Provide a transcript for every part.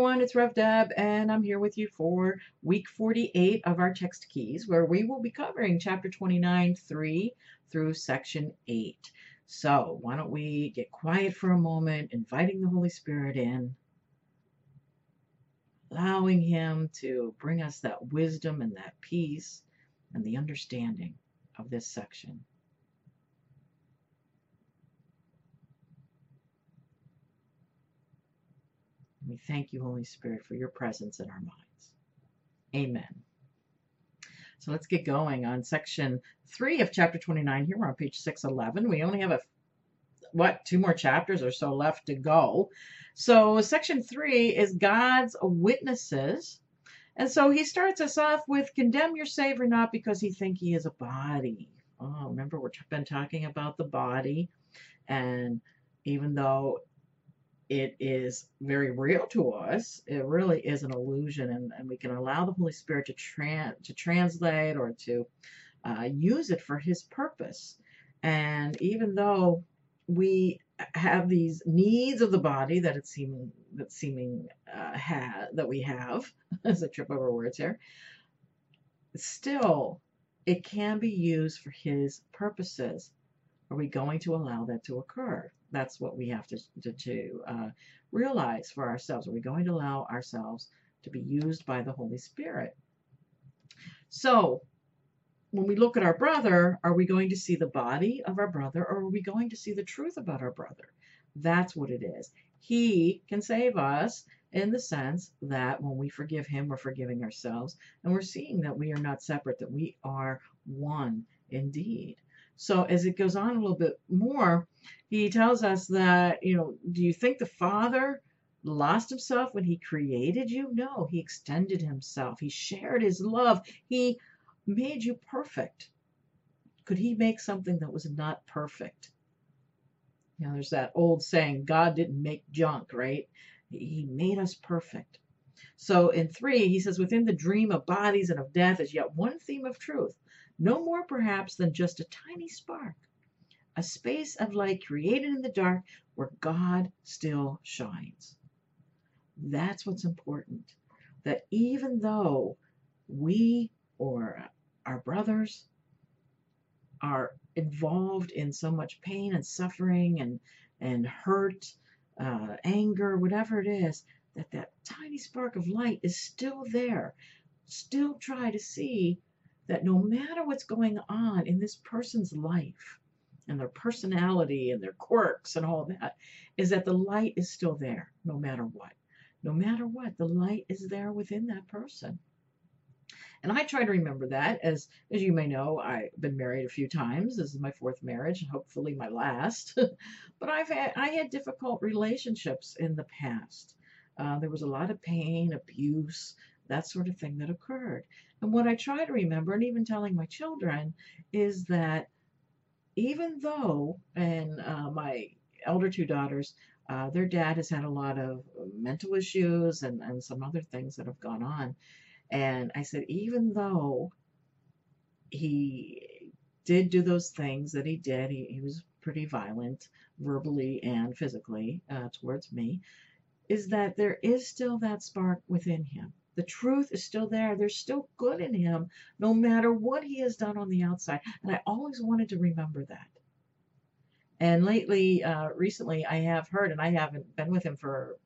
everyone, it's Rev Deb, and I'm here with you for week 48 of our text keys, where we will be covering chapter 29, 3 through section 8. So, why don't we get quiet for a moment, inviting the Holy Spirit in, allowing Him to bring us that wisdom and that peace and the understanding of this section. We thank you, Holy Spirit, for your presence in our minds. Amen. So let's get going on section three of chapter 29. Here we're on page 611. We only have a what two more chapters or so left to go. So section three is God's witnesses. And so he starts us off with condemn your Savior not because he think he is a body. Oh, remember we've been talking about the body, and even though it is very real to us. It really is an illusion, and, and we can allow the Holy Spirit to, tra- to translate or to uh, use it for His purpose. And even though we have these needs of the body that it's seeming that seeming uh, ha- that we have as a trip over words here, still it can be used for His purposes. Are we going to allow that to occur? That's what we have to, to, to uh, realize for ourselves. Are we going to allow ourselves to be used by the Holy Spirit? So, when we look at our brother, are we going to see the body of our brother or are we going to see the truth about our brother? That's what it is. He can save us in the sense that when we forgive him, we're forgiving ourselves and we're seeing that we are not separate, that we are one indeed. So as it goes on a little bit more, he tells us that, you know, do you think the Father lost himself when he created you? No, he extended himself. He shared his love. He made you perfect. Could he make something that was not perfect? You know, there's that old saying, God didn't make junk, right? He made us perfect. So in three, he says, within the dream of bodies and of death is yet one theme of truth no more perhaps than just a tiny spark, a space of light created in the dark where God still shines. That's what's important. That even though we or our brothers are involved in so much pain and suffering and, and hurt, uh, anger, whatever it is, that that tiny spark of light is still there. Still try to see that no matter what's going on in this person's life and their personality and their quirks and all that, is that the light is still there no matter what. No matter what, the light is there within that person. And I try to remember that. As as you may know, I've been married a few times. This is my fourth marriage, and hopefully my last. but I've had I had difficult relationships in the past. Uh, there was a lot of pain, abuse, that sort of thing that occurred. And what I try to remember, and even telling my children, is that even though, and uh, my elder two daughters, uh, their dad has had a lot of mental issues and, and some other things that have gone on. And I said, even though he did do those things that he did, he, he was pretty violent verbally and physically uh, towards me, is that there is still that spark within him. The truth is still there. There's still good in him, no matter what he has done on the outside. And I always wanted to remember that. And lately, uh, recently, I have heard, and I haven't been with him for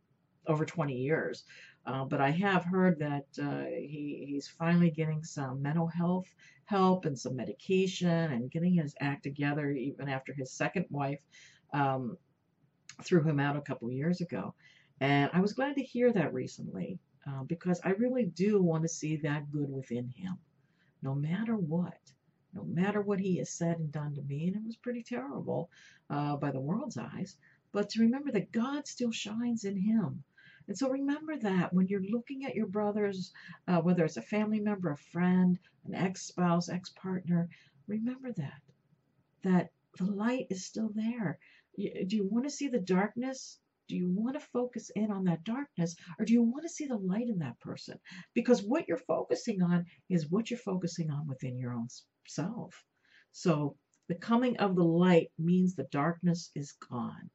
over 20 years, uh, but I have heard that uh, he, he's finally getting some mental health help and some medication and getting his act together, even after his second wife um, threw him out a couple years ago. And I was glad to hear that recently uh, because I really do want to see that good within him, no matter what. No matter what he has said and done to me, and it was pretty terrible uh, by the world's eyes, but to remember that God still shines in him. And so remember that when you're looking at your brothers, uh, whether it's a family member, a friend, an ex spouse, ex partner, remember that. That the light is still there. Do you want to see the darkness? Do you want to focus in on that darkness or do you want to see the light in that person? Because what you're focusing on is what you're focusing on within your own self. So the coming of the light means the darkness is gone.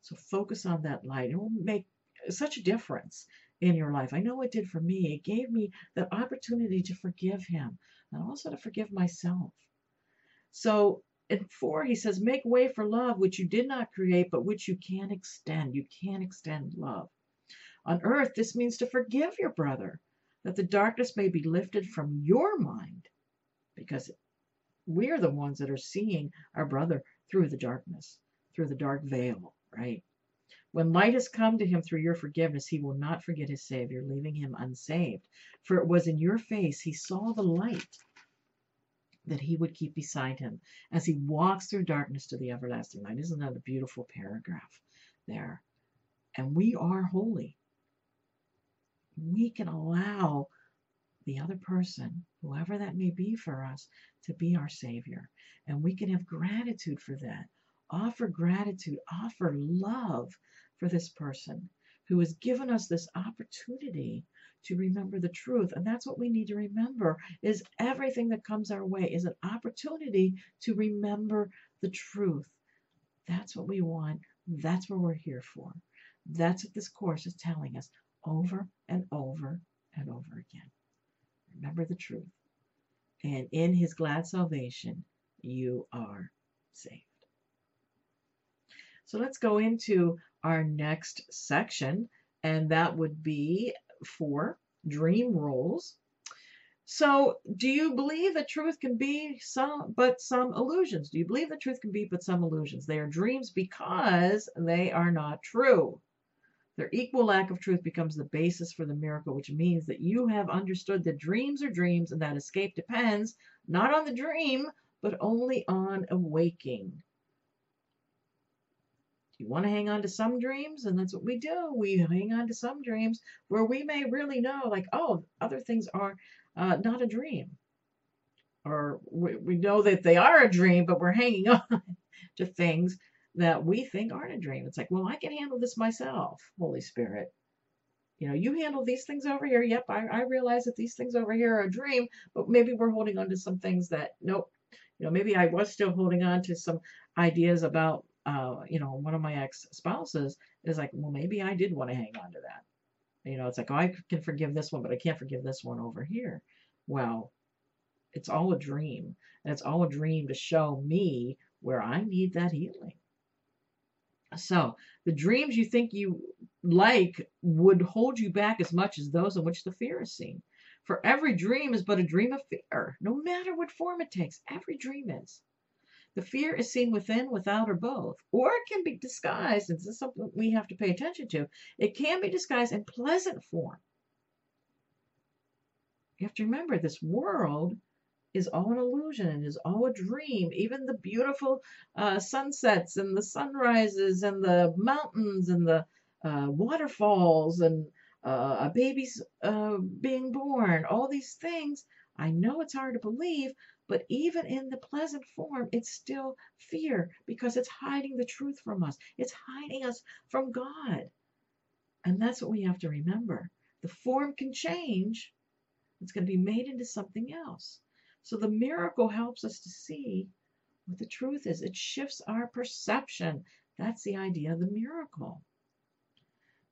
So focus on that light. It will make such a difference in your life. I know it did for me. It gave me the opportunity to forgive him and also to forgive myself. So in four, he says, Make way for love, which you did not create, but which you can extend. You can extend love. On earth, this means to forgive your brother, that the darkness may be lifted from your mind, because we're the ones that are seeing our brother through the darkness, through the dark veil, right? When light has come to him through your forgiveness, he will not forget his Savior, leaving him unsaved. For it was in your face he saw the light that he would keep beside him as he walks through darkness to the everlasting light. Isn't that a beautiful paragraph there? And we are holy. We can allow the other person, whoever that may be for us, to be our Savior. And we can have gratitude for that. Offer gratitude, offer love for this person who has given us this opportunity to remember the truth. And that's what we need to remember is everything that comes our way is an opportunity to remember the truth. That's what we want. That's what we're here for. That's what this course is telling us over and over and over again. Remember the truth. And in his glad salvation, you are saved. So let's go into our next section, and that would be four dream roles. So, do you believe that truth can be some, but some illusions? Do you believe that truth can be but some illusions? They are dreams because they are not true. Their equal lack of truth becomes the basis for the miracle, which means that you have understood that dreams are dreams and that escape depends not on the dream, but only on awaking. You want to hang on to some dreams, and that's what we do. We hang on to some dreams where we may really know, like, oh, other things are uh, not a dream. Or we, we know that they are a dream, but we're hanging on to things that we think aren't a dream. It's like, well, I can handle this myself, Holy Spirit. You know, you handle these things over here. Yep, I, I realize that these things over here are a dream, but maybe we're holding on to some things that, nope. You know, maybe I was still holding on to some ideas about uh, you know, one of my ex spouses is like, well, maybe I did want to hang on to that. You know, it's like, oh, I can forgive this one, but I can't forgive this one over here. Well, it's all a dream. And it's all a dream to show me where I need that healing. So, the dreams you think you like would hold you back as much as those in which the fear is seen. For every dream is but a dream of fear, no matter what form it takes. Every dream is. The fear is seen within, without, or both. Or it can be disguised, and this is something we have to pay attention to. It can be disguised in pleasant form. You have to remember this world is all an illusion and is all a dream. Even the beautiful uh, sunsets and the sunrises and the mountains and the uh, waterfalls and uh, a baby's uh, being born, all these things. I know it's hard to believe, but even in the pleasant form, it's still fear because it's hiding the truth from us. It's hiding us from God. And that's what we have to remember. The form can change, it's going to be made into something else. So the miracle helps us to see what the truth is. It shifts our perception. That's the idea of the miracle.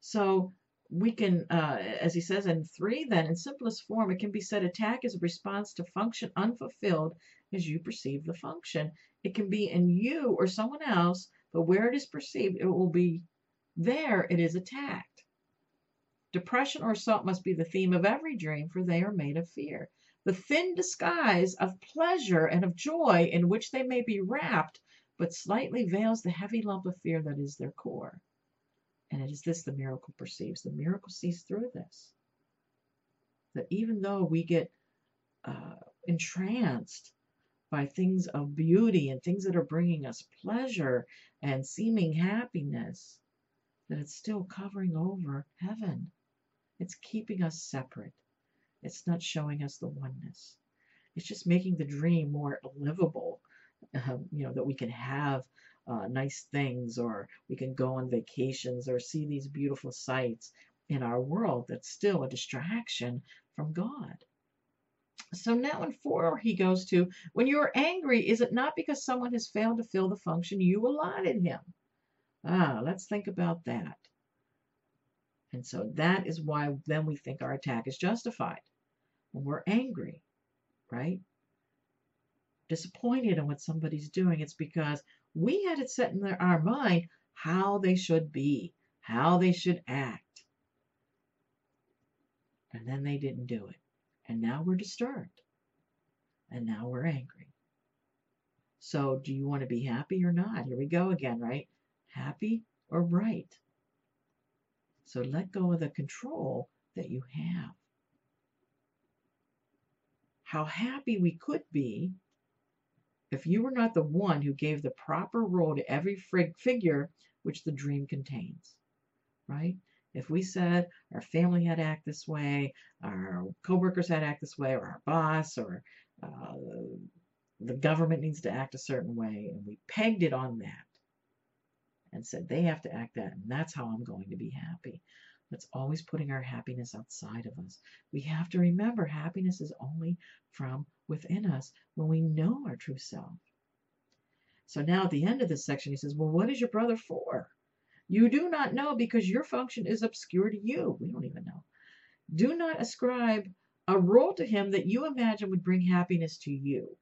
So we can, uh, as he says in three, then in simplest form, it can be said attack is a response to function unfulfilled as you perceive the function. It can be in you or someone else, but where it is perceived, it will be there it is attacked. Depression or assault must be the theme of every dream, for they are made of fear. The thin disguise of pleasure and of joy in which they may be wrapped, but slightly veils the heavy lump of fear that is their core. And it is this the miracle perceives. The miracle sees through this. That even though we get uh, entranced by things of beauty and things that are bringing us pleasure and seeming happiness, that it's still covering over heaven. It's keeping us separate. It's not showing us the oneness. It's just making the dream more livable, uh, you know, that we can have uh, nice things, or we can go on vacations or see these beautiful sights in our world that's still a distraction from God. So now in four, he goes to when you are angry, is it not because someone has failed to fill the function you allotted him? Ah, let's think about that. And so that is why then we think our attack is justified. When we're angry, right? Disappointed in what somebody's doing, it's because we had it set in our mind how they should be, how they should act. And then they didn't do it. And now we're disturbed. And now we're angry. So, do you want to be happy or not? Here we go again, right? Happy or right? So, let go of the control that you have. How happy we could be if you were not the one who gave the proper role to every figure which the dream contains, right? If we said our family had to act this way, our coworkers had to act this way, or our boss, or uh, the government needs to act a certain way, and we pegged it on that and said they have to act that, and that's how I'm going to be happy. That's always putting our happiness outside of us. We have to remember happiness is only from within us when we know our true self. So now at the end of this section, he says, Well, what is your brother for? You do not know because your function is obscure to you. We don't even know. Do not ascribe a role to him that you imagine would bring happiness to you.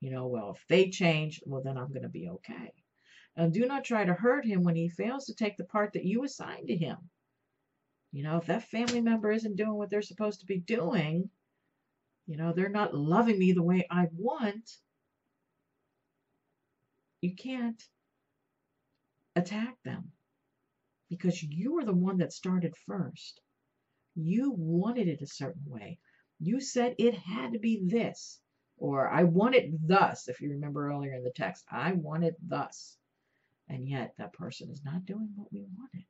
You know, well, if they change, well, then I'm going to be okay. And do not try to hurt him when he fails to take the part that you assigned to him. You know, if that family member isn't doing what they're supposed to be doing, you know, they're not loving me the way I want, you can't attack them because you're the one that started first. You wanted it a certain way. You said it had to be this, or I want it thus, if you remember earlier in the text. I want it thus. And yet that person is not doing what we wanted.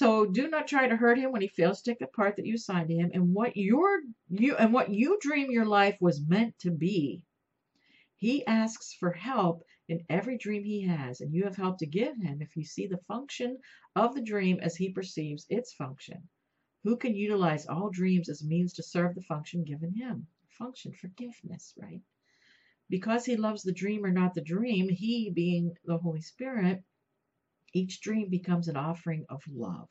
So do not try to hurt him when he fails to take the part that you assigned to him and what your you and what you dream your life was meant to be. He asks for help in every dream he has, and you have help to give him if you see the function of the dream as he perceives its function. Who can utilize all dreams as means to serve the function given him? Function, forgiveness, right? Because he loves the dreamer, not the dream, he, being the Holy Spirit, each dream becomes an offering of love.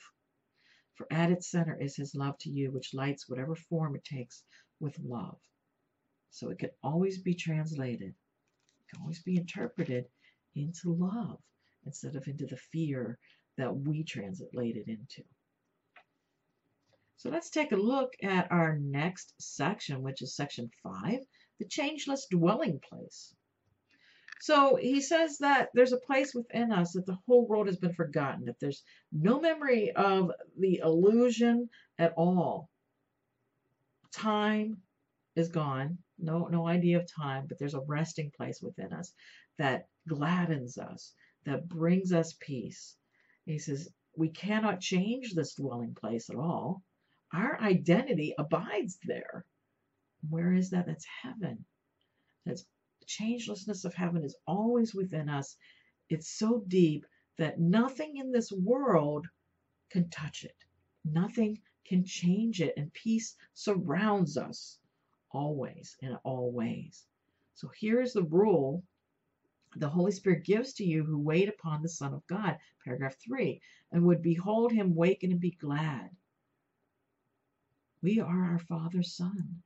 For at its center is his love to you, which lights whatever form it takes with love. So it can always be translated, can always be interpreted into love instead of into the fear that we translate it into. So let's take a look at our next section, which is section five, the changeless dwelling place. So he says that there's a place within us that the whole world has been forgotten, that there's no memory of the illusion at all. Time is gone, no, no idea of time, but there's a resting place within us that gladdens us, that brings us peace. He says, we cannot change this dwelling place at all. Our identity abides there. Where is that? That's heaven. That's changelessness of heaven is always within us. It's so deep that nothing in this world can touch it. Nothing can change it. And peace surrounds us always in all ways. So here's the rule the Holy Spirit gives to you who wait upon the Son of God, paragraph 3, and would behold him waken and be glad. We are our Father's Son.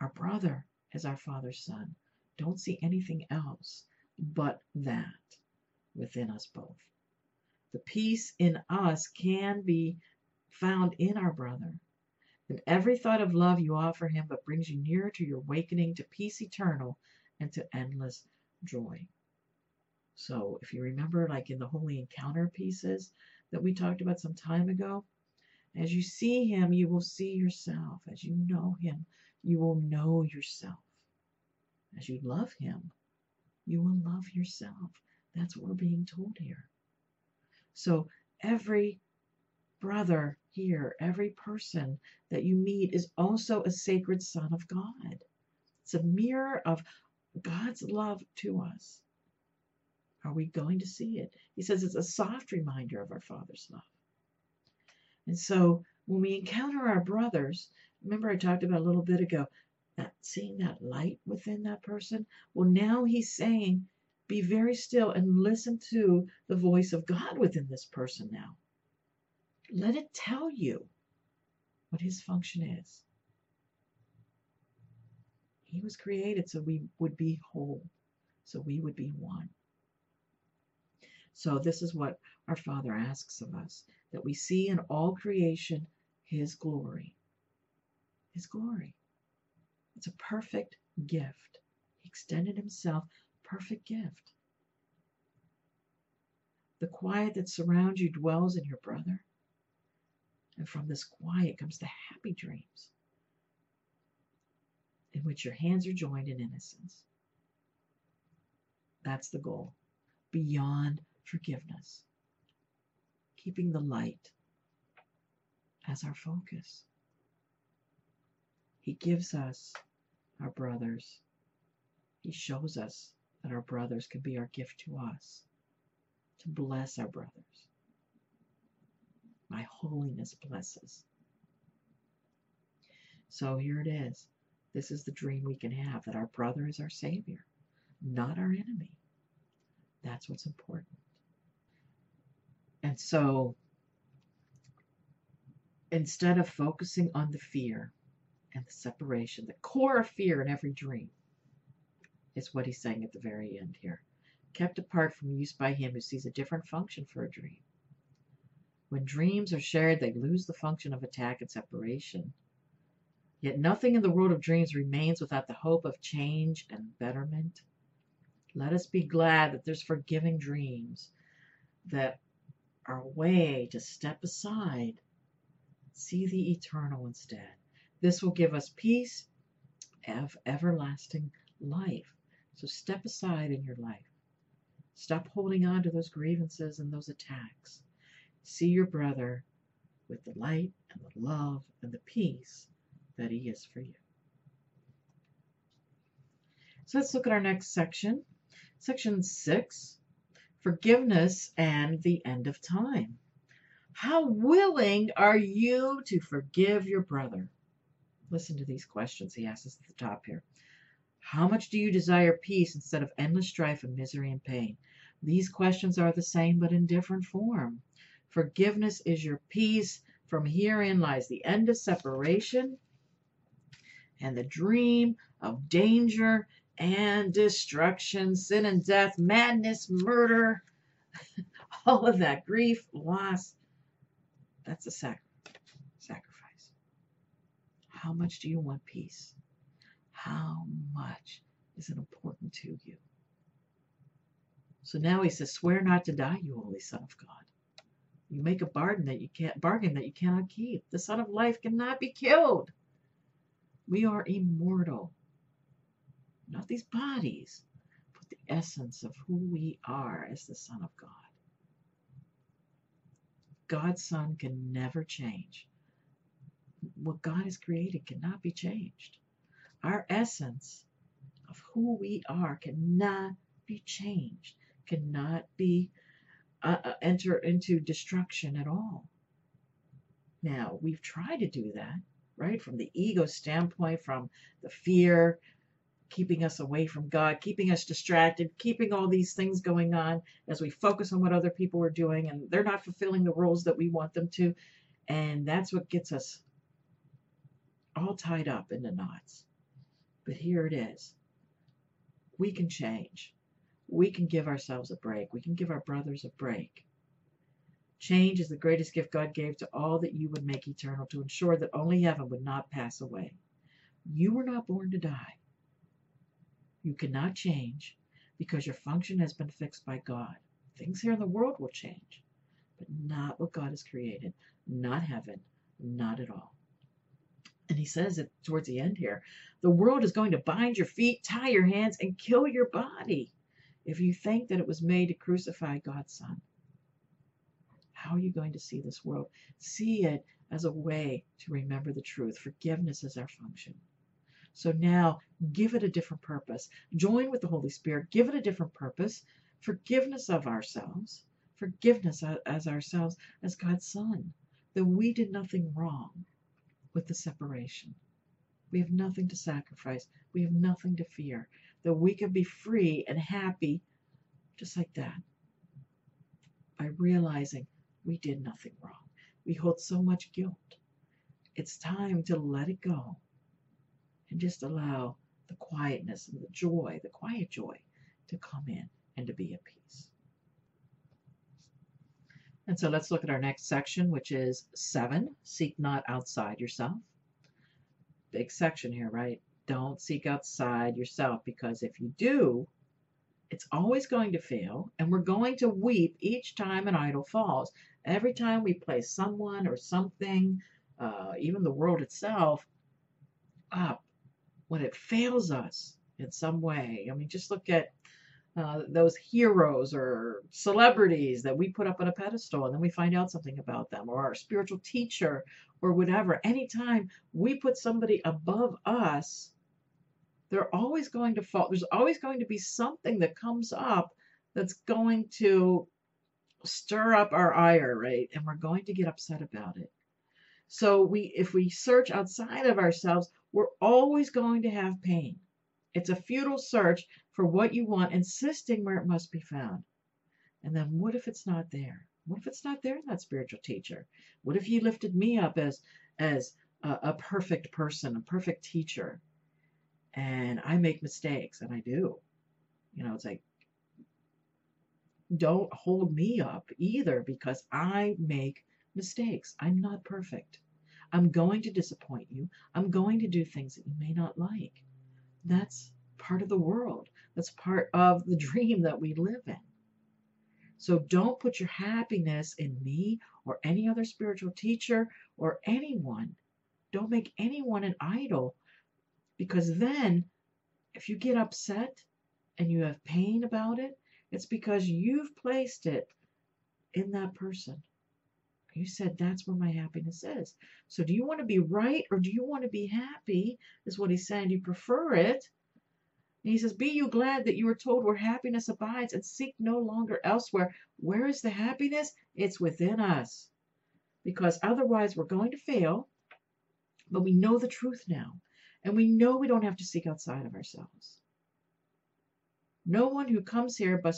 Our brother is our Father's Son. Don't see anything else but that within us both. The peace in us can be found in our brother. And every thought of love you offer him but brings you nearer to your awakening to peace eternal and to endless joy. So if you remember, like in the Holy Encounter pieces that we talked about some time ago, as you see him, you will see yourself. As you know him, you will know yourself. As you love Him, you will love yourself. That's what we're being told here. So every brother here, every person that you meet is also a sacred son of God. It's a mirror of God's love to us. Are we going to see it? He says it's a soft reminder of our Father's love. And so when we encounter our brothers, remember I talked about a little bit ago, that seeing that light within that person. Well, now he's saying, be very still and listen to the voice of God within this person now. Let it tell you what his function is. He was created so we would be whole, so we would be one. So, this is what our Father asks of us that we see in all creation His glory. His glory. It's a perfect gift. He extended Himself, perfect gift. The quiet that surrounds you dwells in your brother. And from this quiet comes the happy dreams in which your hands are joined in innocence. That's the goal. Beyond forgiveness. Keeping the light as our focus. He gives us our brothers. He shows us that our brothers can be our gift to us, to bless our brothers. My holiness blesses. So here it is. This is the dream we can have that our brother is our Savior, not our enemy. That's what's important. And so instead of focusing on the fear and the separation, the core of fear in every dream is what he's saying at the very end here. Kept apart from use by him who sees a different function for a dream. When dreams are shared, they lose the function of attack and separation. Yet nothing in the world of dreams remains without the hope of change and betterment. Let us be glad that there's forgiving dreams that are a way to step aside, see the eternal instead. This will give us peace of everlasting life. So step aside in your life. Stop holding on to those grievances and those attacks. See your brother with the light and the love and the peace that He is for you. So let's look at our next section. Section 6 Forgiveness and the End of Time. How willing are you to forgive your brother? Listen to these questions he asks us at the top here. How much do you desire peace instead of endless strife and misery and pain? These questions are the same but in different form. Forgiveness is your peace. From herein lies the end of separation and the dream of danger and destruction, sin and death, madness, murder, all of that grief, loss. That's a sac- sacrifice. How much do you want peace? How much is it important to you? So now he says, "Swear not to die, you holy Son of God." You make a bargain that you can't bargain that you cannot keep. The Son of Life cannot be killed. We are immortal. Not these bodies, but the essence of who we are as the Son of God. God's Son can never change. What God has created cannot be changed. Our essence of who we are cannot be changed, cannot be uh, uh enter into destruction at all. Now, we've tried to do that right? From the ego standpoint, from the fear, keeping us away from God, keeping us distracted, keeping all these things going on as we focus on what other people are doing and they're not fulfilling the roles that we want them to. And that's what gets us all tied up in the knots. But here it is. We can change. We can give ourselves a break. We can give our brothers a break. Change is the greatest gift God gave to all that you would make eternal to ensure that only heaven would not pass away. You were not born to die. You cannot change because your function has been fixed by God. Things here in the world will change, but not what God has created, not heaven, not at all. And he says it towards the end here the world is going to bind your feet, tie your hands, and kill your body if you think that it was made to crucify God's Son. How are you going to see this world? See it as a way to remember the truth. Forgiveness is our function. So now give it a different purpose. Join with the Holy Spirit, give it a different purpose. Forgiveness of ourselves, forgiveness as ourselves, as God's Son, that we did nothing wrong with the separation. We have nothing to sacrifice, we have nothing to fear, that we can be free and happy just like that by realizing we did nothing wrong. We hold so much guilt. It's time to let it go and just allow the quietness and the joy, the quiet joy, to come in and to be at peace. And so let's look at our next section, which is seven seek not outside yourself. Big section here, right? Don't seek outside yourself because if you do, it's always going to fail, and we're going to weep each time an idol falls. Every time we place someone or something, uh, even the world itself, up when it fails us in some way. I mean, just look at uh, those heroes or celebrities that we put up on a pedestal and then we find out something about them or our spiritual teacher or whatever. Anytime we put somebody above us, they're always going to fall. There's always going to be something that comes up that's going to stir up our ire, right? And we're going to get upset about it. So we if we search outside of ourselves, we're always going to have pain. It's a futile search for what you want, insisting where it must be found. And then what if it's not there? What if it's not there in that spiritual teacher? What if you lifted me up as as a, a perfect person, a perfect teacher, and I make mistakes, and I do. You know, it's like don't hold me up either because I make mistakes. I'm not perfect. I'm going to disappoint you. I'm going to do things that you may not like. That's part of the world. That's part of the dream that we live in. So don't put your happiness in me or any other spiritual teacher or anyone. Don't make anyone an idol because then if you get upset and you have pain about it, it's because you've placed it in that person. You said that's where my happiness is. So do you want to be right or do you want to be happy? Is what he's saying. Do you prefer it? And he says, Be you glad that you were told where happiness abides and seek no longer elsewhere. Where is the happiness? It's within us. Because otherwise we're going to fail. But we know the truth now. And we know we don't have to seek outside of ourselves. No one who comes here but,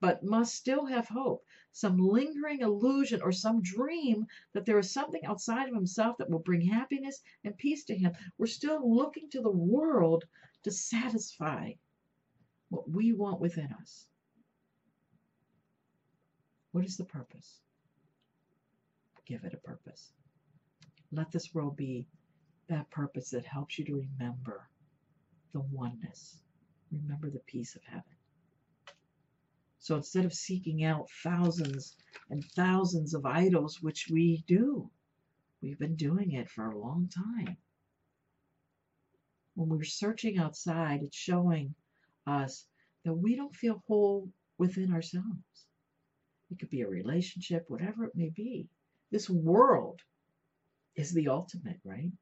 but must still have hope, some lingering illusion or some dream that there is something outside of himself that will bring happiness and peace to him. We're still looking to the world to satisfy what we want within us. What is the purpose? Give it a purpose. Let this world be that purpose that helps you to remember the oneness. Remember the peace of heaven. So instead of seeking out thousands and thousands of idols, which we do, we've been doing it for a long time when we're searching outside, it's showing us that we don't feel whole within ourselves. It could be a relationship, whatever it may be. This world is the ultimate, right?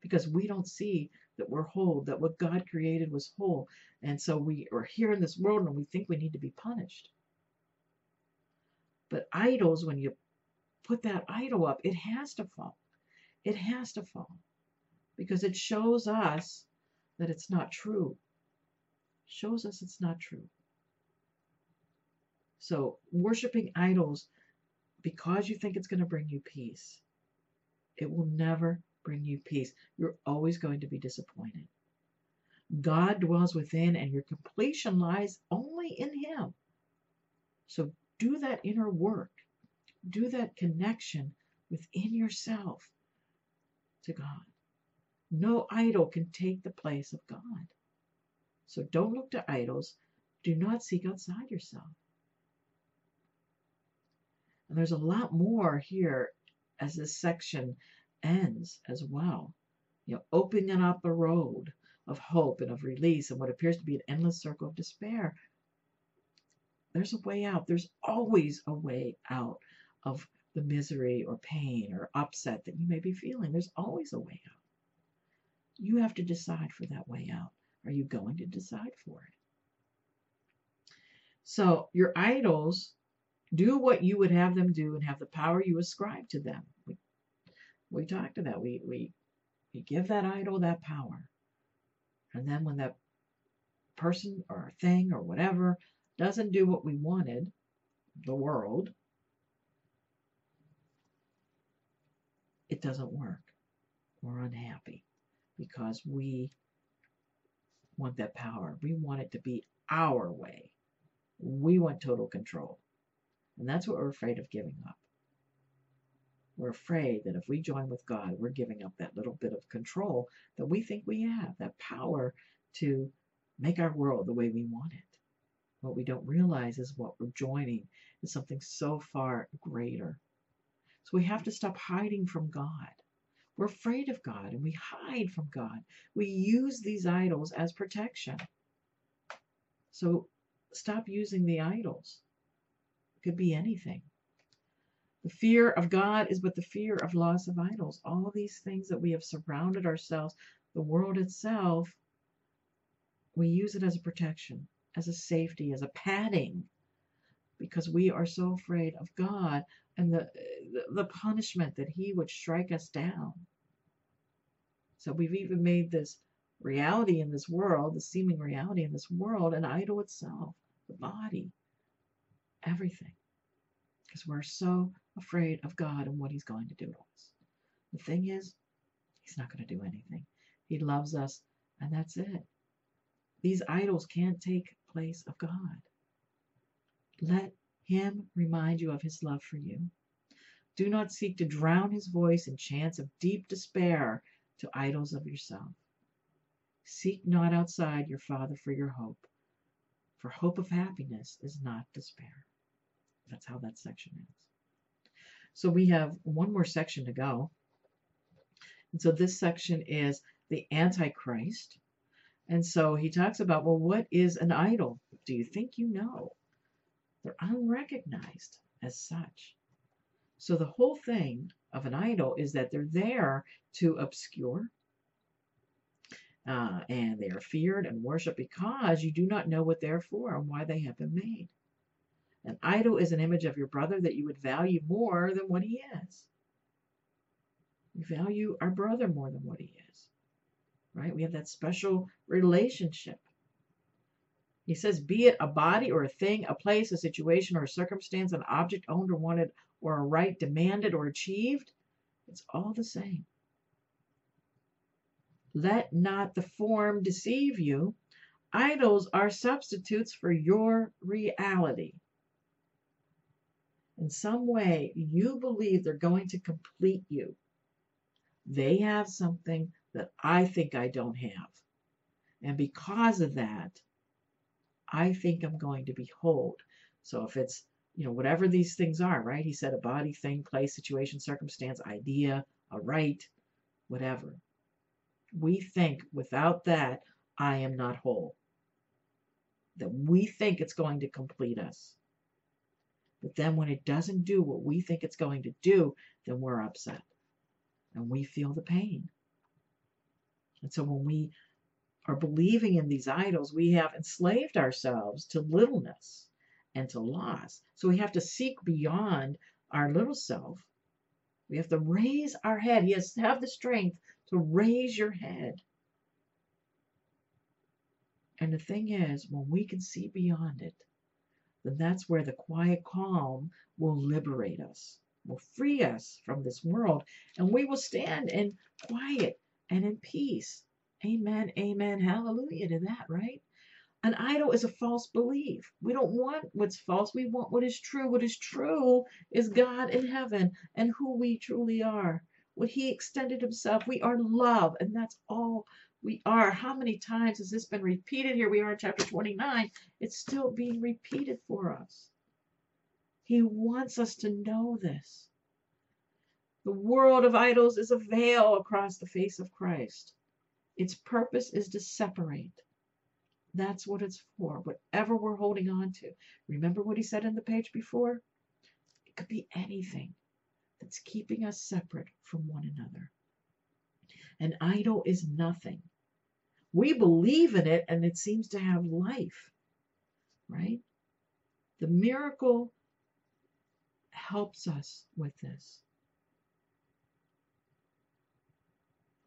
Because we don't see that we're whole, that what God created was whole. And so we are here in this world and we think we need to be punished. But idols, when you put that idol up, it has to fall. It has to fall because it shows us that it's not true. Shows us it's not true. So, worshiping idols because you think it's going to bring you peace, it will never bring you peace. You're always going to be disappointed. God dwells within, and your completion lies only in Him. So, do that inner work, do that connection within yourself to God. No idol can take the place of God. So don't look to idols. Do not seek outside yourself. And there's a lot more here as this section ends as well. You know, opening up a road of hope and of release and what appears to be an endless circle of despair. There's a way out. There's always a way out of the misery or pain or upset that you may be feeling. There's always a way out. You have to decide for that way out. Are you going to decide for it? So your idols do what you would have them do and have the power you ascribe to them. We, talked to that. We, we, we give that idol that power. And then when that person or thing or whatever doesn't do what we wanted, the world, it doesn't work. We're unhappy because we want that power. We want it to be our way. We want total control. And that's what we're afraid of giving up. We're afraid that if we join with God, we're giving up that little bit of control that we think we have, that power to make our world the way we want it. What we don't realize is what we're joining is something so far greater. So we have to stop hiding from God. We're afraid of God and we hide from God. We use these idols as protection. So stop using the idols. It could be anything. The fear of God is but the fear of loss of idols. All these things that we have surrounded ourselves, the world itself, we use it as a protection, as a safety, as a padding, because we are so afraid of God and the, the punishment that He would strike us down. So we've even made this reality in this world, the seeming reality in this world, an idol itself, the body, everything. Because we're so afraid of God and what He's going to do to us. The thing is, He's not going to do anything. He loves us, and that's it. These idols can't take place of God. Let Him remind you of His love for you. Do not seek to drown His voice in chants of deep despair to idols of yourself. Seek not outside your Father for your hope, for hope of happiness is not despair. That's how that section ends. So we have one more section to go. And so this section is the Antichrist. And so he talks about, well, what is an idol? Do you think you know? They're unrecognized as such. So the whole thing of an idol is that they're there to obscure, uh, and they are feared and worshipped because you do not know what they're for and why they have been made. An idol is an image of your brother that you would value more than what he is. We value our brother more than what he is. Right? We have that special relationship. He says, be it a body or a thing, a place, a situation or a circumstance, an object owned or wanted, or a right demanded or achieved, it's all the same. Let not the form deceive you. Idols are substitutes for your reality in some way you believe they're going to complete you. They have something that I think I don't have. And because of that, I think I'm going to be whole. So if it's, you know, whatever these things are, right? He said a body, thing, place, situation, circumstance, idea, a right, whatever. We think without that, I am not whole. That we think it's going to complete us. But then when it doesn't do what we think it's going to do, then we're upset. And we feel the pain. And so when we are believing in these idols, we have enslaved ourselves to littleness and to loss. So we have to seek beyond our little self. We have to raise our head. He has to have the strength to raise your head. And the thing is, when we can see beyond it, that's where the quiet calm will liberate us, will free us from this world, and we will stand in quiet and in peace. Amen, amen, hallelujah to that, right? An idol is a false belief. We don't want what's false. We want what is true. What is true is God in heaven and who we truly are. What He extended Himself. We are love, and that's all we are. How many times has this been repeated? Here we are in chapter 29. It's still being repeated for us. He wants us to know this. The world of idols is a veil across the face of Christ. Its purpose is to separate. That's what it's for. Whatever we're holding on to. Remember what he said in the page before? It could be anything that's keeping us separate from one another. An idol is nothing. We believe in it and it seems to have life, right? The miracle helps us with this.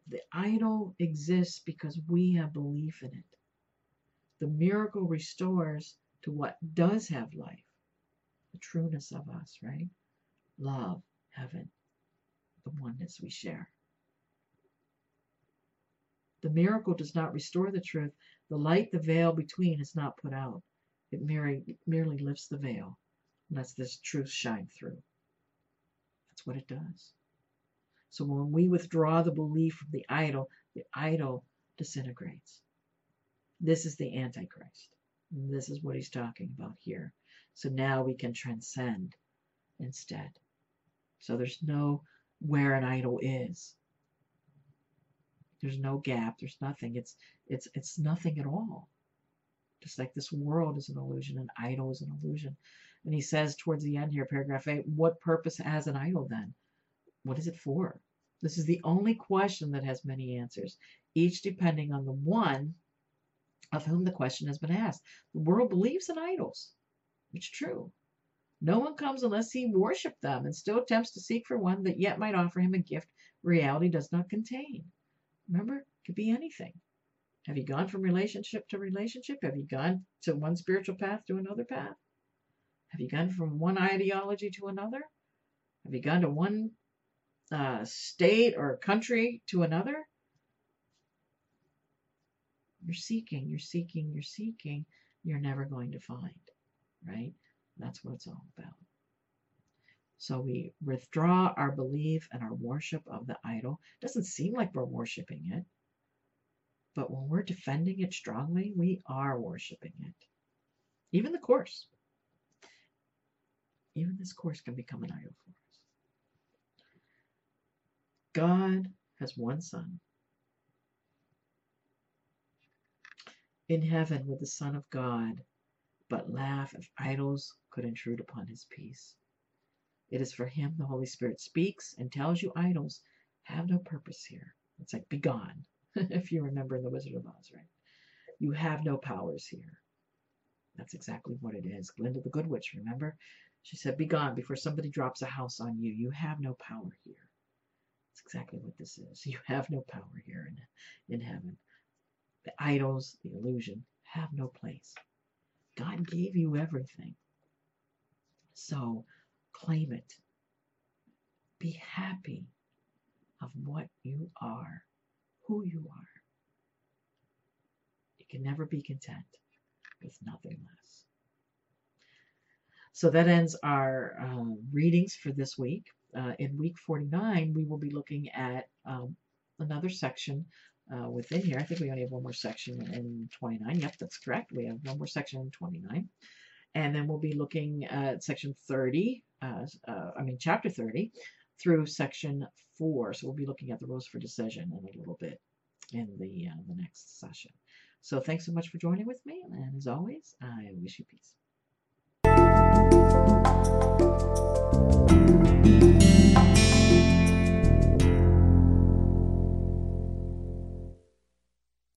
The idol exists because we have belief in it. The miracle restores to what does have life, the trueness of us, right? Love, heaven. the oneness we share. The miracle does not restore the truth. The light, the veil between, is not put out. It merely, merely lifts the veil, lets this truth shine through. That's what it does. So when we withdraw the belief from the idol, the idol disintegrates. This is the Antichrist. This is what he's talking about here. So now we can transcend instead. So there's no where an idol is. There's no gap. There's nothing. It's it's it's nothing at all. Just like this world is an illusion, an idol is an illusion. And he says towards the end here, paragraph 8, what purpose has an idol then? What is it for? This is the only question that has many answers, each depending on the one of whom the question has been asked. The world believes in idols. It's true. No one comes unless he worship them and still attempts to seek for one that yet might offer him a gift reality does not contain. Remember, it could be anything. Have you gone from relationship to relationship? Have you gone to one spiritual path to another path? Have you gone from one ideology to another? Have you gone to one uh, state or country to another? You're seeking, you're seeking, you're seeking. You're never going to find, right? That's what it's all about. So we withdraw our belief and our worship of the idol. Doesn't seem like we're worshiping it. But when we're defending it strongly, we are worshiping it. Even the course. Even this course can become an idol for us. God has one Son. In heaven with the Son of God, but laugh if idols could intrude upon his peace. It is for him the Holy Spirit speaks and tells you idols have no purpose here. It's like, be gone. if you remember in The Wizard of Oz, right? You have no powers here. That's exactly what it is. Glinda the Good Witch, remember? She said, Be gone before somebody drops a house on you. You have no power here. That's exactly what this is. You have no power here in, in heaven. The idols, the illusion, have no place. God gave you everything. So claim it. Be happy of what you are who you are. You can never be content with nothing less. So that ends our um, readings for this week. Uh, in week 49, we will be looking at um, another section uh, within here. I think we only have one more section in 29. Yep, that's correct. We have one more section in 29. And then we'll be looking at section 30, uh, uh I mean, chapter 30, through section 4. So we'll be looking at the rules for decision in a little bit in the, uh, the next session. So thanks so much for joining with me. And as always, I wish you peace.